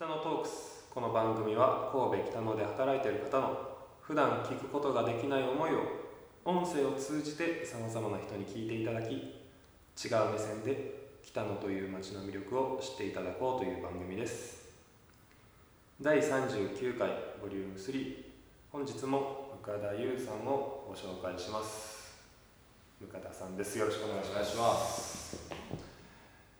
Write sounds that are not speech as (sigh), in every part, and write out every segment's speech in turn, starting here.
北野トークスこの番組は神戸北野で働いている方の普段聞くことができない思いを音声を通じてさまざまな人に聞いていただき違う目線で北野という街の魅力を知っていただこうという番組です。第39回ボリューム3本日も向田優さんをご紹介します。向田さんです。よろしくお願いしますます。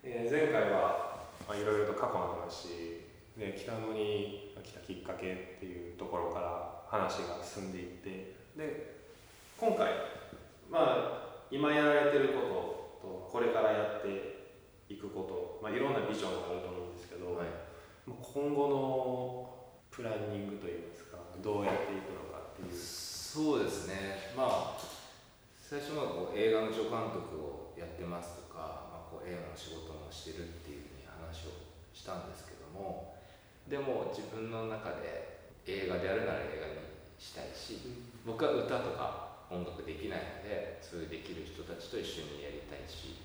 えー前回はまあいろいろと過去の話で北野に来たきっかけっていうところから話が進んでいってで今回まあ今やられてることとこれからやっていくこと、まあ、いろんなビジョンがあると思うんですけど、はい。まあ今後のプランニングといいますかどうやっていくのかっていう。そうですね。まあ最初はこう映画の助監督をやってますとか、まあ、こう映画の仕事もしてるっていうふうに話をしたんですけどもでも自分の中で映画であるなら映画にしたいし僕は歌とか音楽できないのでそういうできる人たちと一緒にやりたいし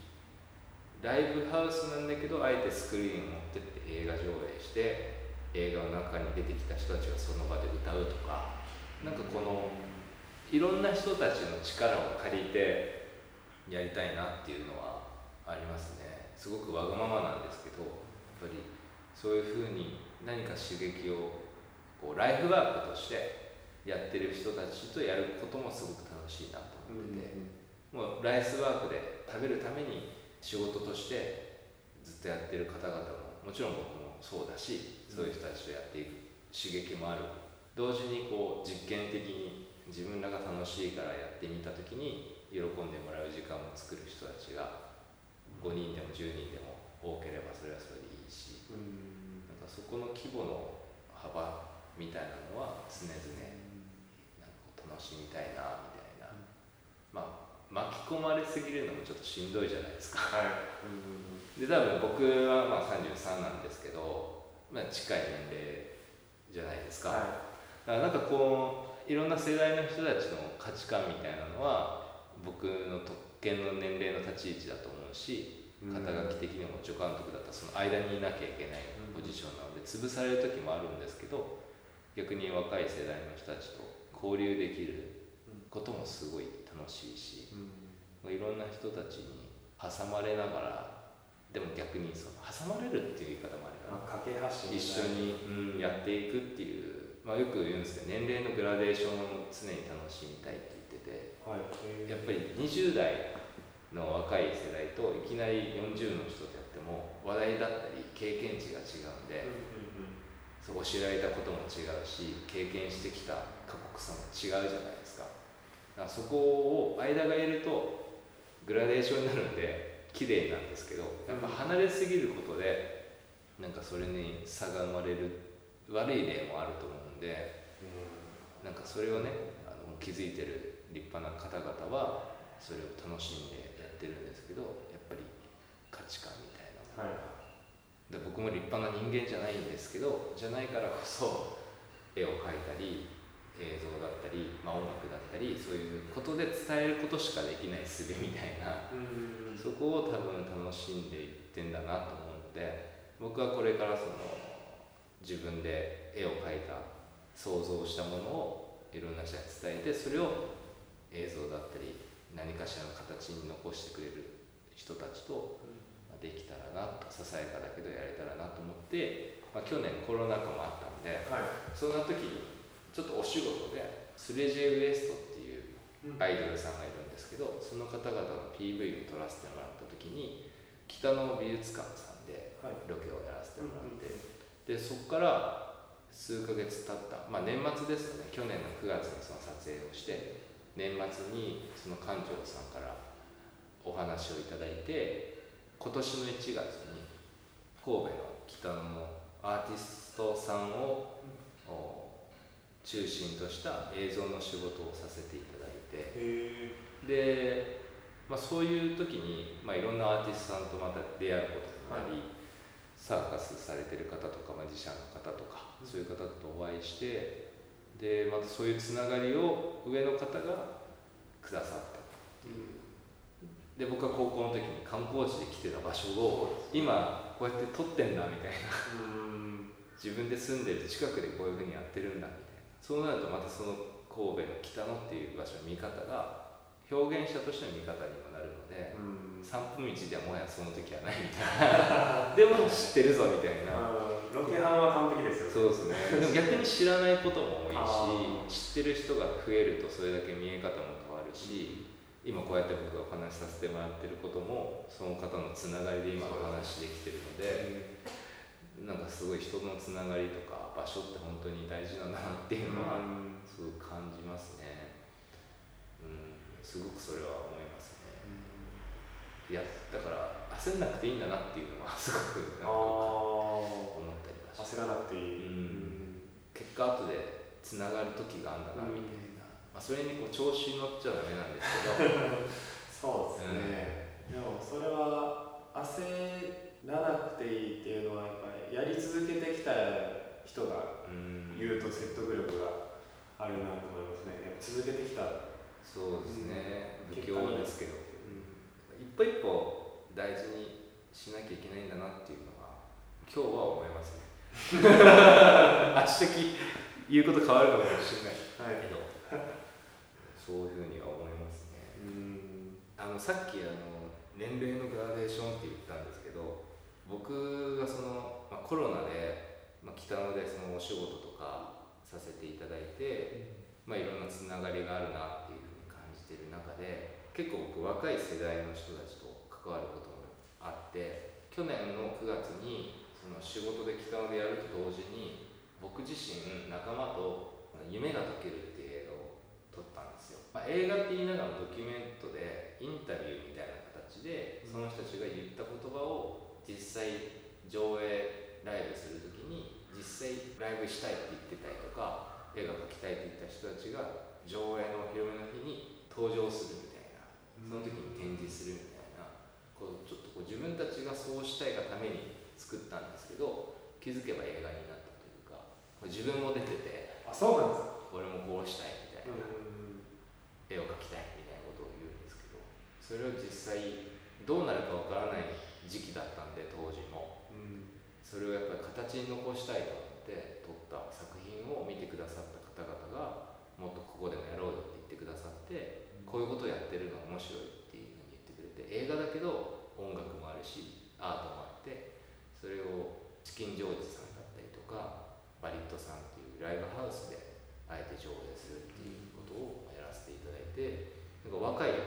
ライブハウスなんだけどあえてスクリーンを持ってって映画上映して映画の中に出てきた人たちがその場で歌うとかなんかこのいろんな人たちの力を借りてやりたいなっていうのはありますね。すごくわがままなんですけどやっぱりそういうふうに何か刺激をこうライフワークとしてやってる人たちとやることもすごく楽しいなと思ってて、もうライスワークで食べるために仕事としてずっとやってる方々ももちろん僕もそうだしそういう人たちとやっていく刺激もある。同時にこう実験的に自分らが楽しいからやってみた時に喜んでもらう時間を作る人たちが5人でも10人でも多ければそれはそれでいいし。うんかそこの規模の幅みたいなのは常々なんか楽しみたいなみたいな、まあ巻き込まれすぎるのもちょっとしんどいじゃないですか。はい。(laughs) で多分僕はまあ33なんですけど、まあ、近い年齢じゃないですか、はだからなんかこういろんな世代の人たちの価値観みたいなのは僕の特権の年齢の立ち位置だと思うしうん肩書き的にも助監督だったらその間にいなきゃいけないポジションなので潰される時もあるんですけど逆に若い世代の人たちと交流できることもすごい楽しいしうん。いろんな人たちに挟まれながらでも逆にその挟まれるっていう言い方もあるかな。まあ、架け橋一緒に、うん、やっていくっていう、まあ、よく言うんですけど年齢のグラデーションを常に楽しみたいって言ってて。はい。やっぱり20代の若い世代といきなり40の人とやっても話題だったり経験値が違うんで、そう教えられたことも違うし経験してきた過酷さも違うじゃないですか。だからそこを間がいるとグラデーションになるんで綺麗なんですけどやっぱ離れすぎることでなんかそれに差が生まれる悪い例もあると思うんでなんかそれをねあの気づいてる立派な方々はそれを楽しんでってるんですけどやっぱり価値観みたいなもの。がで僕も立派な人間じゃないんですけどじゃないからこそ絵を描いたり映像だったり、まあ、音楽だったりそういうことで伝えることしかできない術みたいなうん。そこを多分楽しんでいってんだなと思うので僕はこれからその自分で絵を描いた想像したものをいろんな人に伝えてそれを映像だったり何かしらの形に残してくれる人たちとまあできたらなとささやかだけどやれたらなと思って、まあ、去年コロナ禍もあったんではい。そんな時にちょっとお仕事でスレジェウエストっていうアイドルさんがいるんですけどその方々の PV を撮らせてもらった時に北の美術館さんではい。ロケをやらせてもらって、でそこから数ヶ月経った、まあ、年末ですよね。去年の9月にその撮影をして年末にその館長さんからお話をいただいて今年の1月に神戸の北野のアーティストさんを、お中心とした映像の仕事をさせていただいて。へで、まあ、そういう時に、まあ、いろんなアーティストさんとまた出会うことになり、サーカスされてる方とかマジシャンの方とか、そういう方とお会いしてでまたそういうつながりを上の方がくださった。で僕は高校の時に観光地で来てた場所を今こうやって撮ってんだみたいな。うん。自自分で住んでる近くでこういうふうにやってるんだみたいな。そうなるとまたその神戸の北野っていう場所の見方が表現者としての見方にもなるので、うん。散歩道ではもはやその時はないみたいな。(laughs) でも知ってるぞみたいなロケハンは完璧ですよそうですね。でも逆に知らないことも多いあし知ってる人が増えるとそれだけ見え方も変わるし今こうやって僕がお話しさせてもらってることもその方のつながりで今お話しできてるのでなんかすごい人のつながりとか場所って本当に大事なんだなっていうのはうん。すごく感じますね。うん。すごくそれは思いますね。いやだから焦んなくていいんだなっていうのは (laughs) すごくなんかあ思ったりはあして焦らなくていい、うん。結果後でつながる時があるんだなみたいな、まあ、それにこう調子に乗っちゃダメなんですけど。(laughs) そうですね、でもそれは焦らなくていいっていうのはやっぱりやり続けてきた人がうん。言うと説得力があるなと思いますね。やっぱ続けてきた、そうですね、うん。不況ですけど一歩一歩大事にしなきゃいけないんだなっていうのは今日は思いますね。(laughs) 明日言うこと変わるかもしれない。はい。けど、そういうふうには思いますね。うん。あのさっきあの年齢のグラデーションって言ったんですけど僕がその、まあ、コロナで、まあ、北野でそのお仕事とかさせていただいて、まあ、いろんなつながりがあるなっていうふうに感じてる中で結構僕若い世代の人たちと関わることもあって去年の9月にその仕事で北野でやると同時に僕自身仲間と「夢が解ける」っていう映画を撮ったんですよ、まあ、映画って言いながらドキュメントでインタビューみたいな形でその人たちが言った言葉を実際上映ライブするときに実際ライブしたいって言ってたりとか映画描きたいって言った人たちが上映の広めの日に登場するみたいな。その時に展示するみたいなこうちょっとこう自分たちがそうしたいがために作ったんですけど気づけば映画になったというか自分も出ててあそうなんですか、俺もこうしたいみたいな、うん絵を描きたいみたいなことを言うんですけどそれを実際どうなるかわからない時期だったんで当時も。うん。それをやっぱり形に残したいと思って撮った作品を見てくださった方々がもっとここでもやろうよって言ってくださってこういうことをやってるの面白いっていうふうに言ってくれて映画だけど音楽もあるしアートもあってそれをチキンジョージさんだったりとかバリットさんっていうライブハウスであえて上映するっていうことをやらせていただいてなんか若い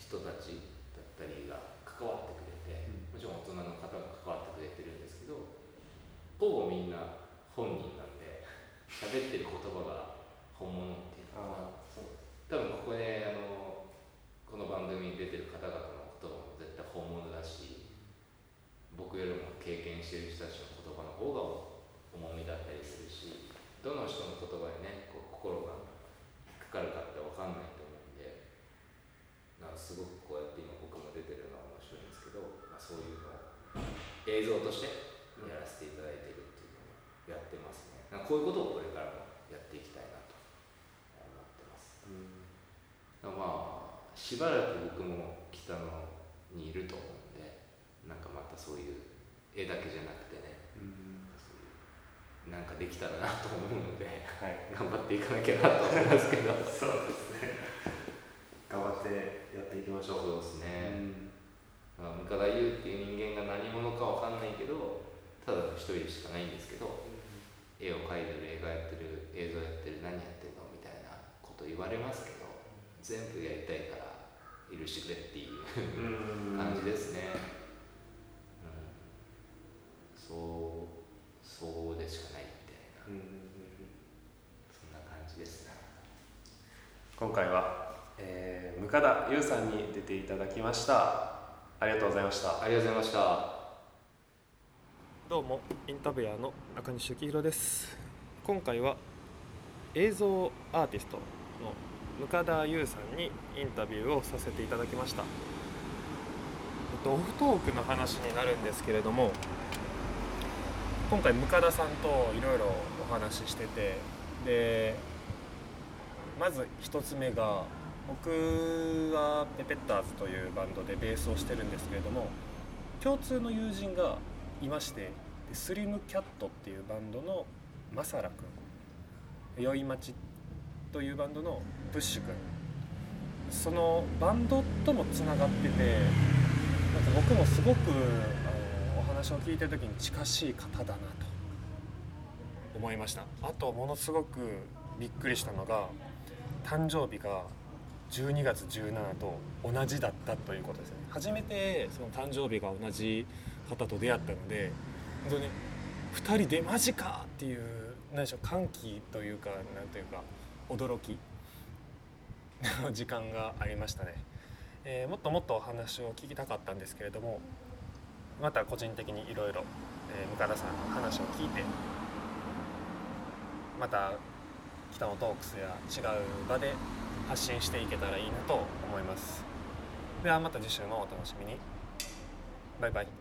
人たちだったりが関わってくれてもちろん大人の方が関わってくれてるんですけどほぼみんな本人なんで喋ってる言葉が本物っていうのがあそう多分ここであのこの番組に出てる方々の言葉も絶対本物だし僕よりも経験してる人たちの言葉の方が重みだったりするしどの人の言葉にねこう心が引っかかるかって分かんないと思うんでなんかすごくこうやって今僕も出てるのは面白いんですけど、まあ、そういうのを映像としてやらせていただいてるっていうのをやってますね。なんかこういうことをこれからもやっていきたいなと思ってますうんまあしばらく僕も北野にいると思うんでなんかまたそういう絵だけじゃなくてねうん。なんかできたらなと思うのではい。頑張っていかなきゃなと思いますけど。そうですね。頑張ってやっていきましょう。そうですね、まあ、向田優っていう人間が何者かわかんないけどただの一人しかないんですけど絵を描いてる映画やってる映像やってる何やってるのみたいなこと言われますけど全部やりたいから許してくれっていううん。感じですね、うん、そうそうでしかないみたいな。うんそんな感じですね今回は、えー、向田優さんに出ていただきました。ありがとうございました。ありがとうございました。どうもインタビュアーの中西幸宏です。今回は映像アーティストの向田優さんにインタビューをさせていただきました。えっとオフトークの話になるんですけれども今回向田さんといろいろお話ししててでまず一つ目が僕はペペッターズというバンドでベースをしてるんですけれども共通の友人がいましてスリムキャットっていうバンドのマサラ君宵町というバンドのプッシュ君。そのバンドともつながっててなんか僕もすごくあのお話を聞いてる時に近しい方だなと。思いました。あとものすごくびっくりしたのが誕生日が12月17と同じだったということですね。初めてその誕生日が同じ方と出会ったので本当に2人でマジかっていう何でしょう歓喜というか何というか驚き。の (laughs) 時間がありましたね、えー、もっともっとお話を聞きたかったんですけれどもまた個人的にいろいろ向田さんの話を聞いてまた北野トークスや違う場で発信していけたらいいなと思います。ではまた次週もお楽しみに。バイバイ。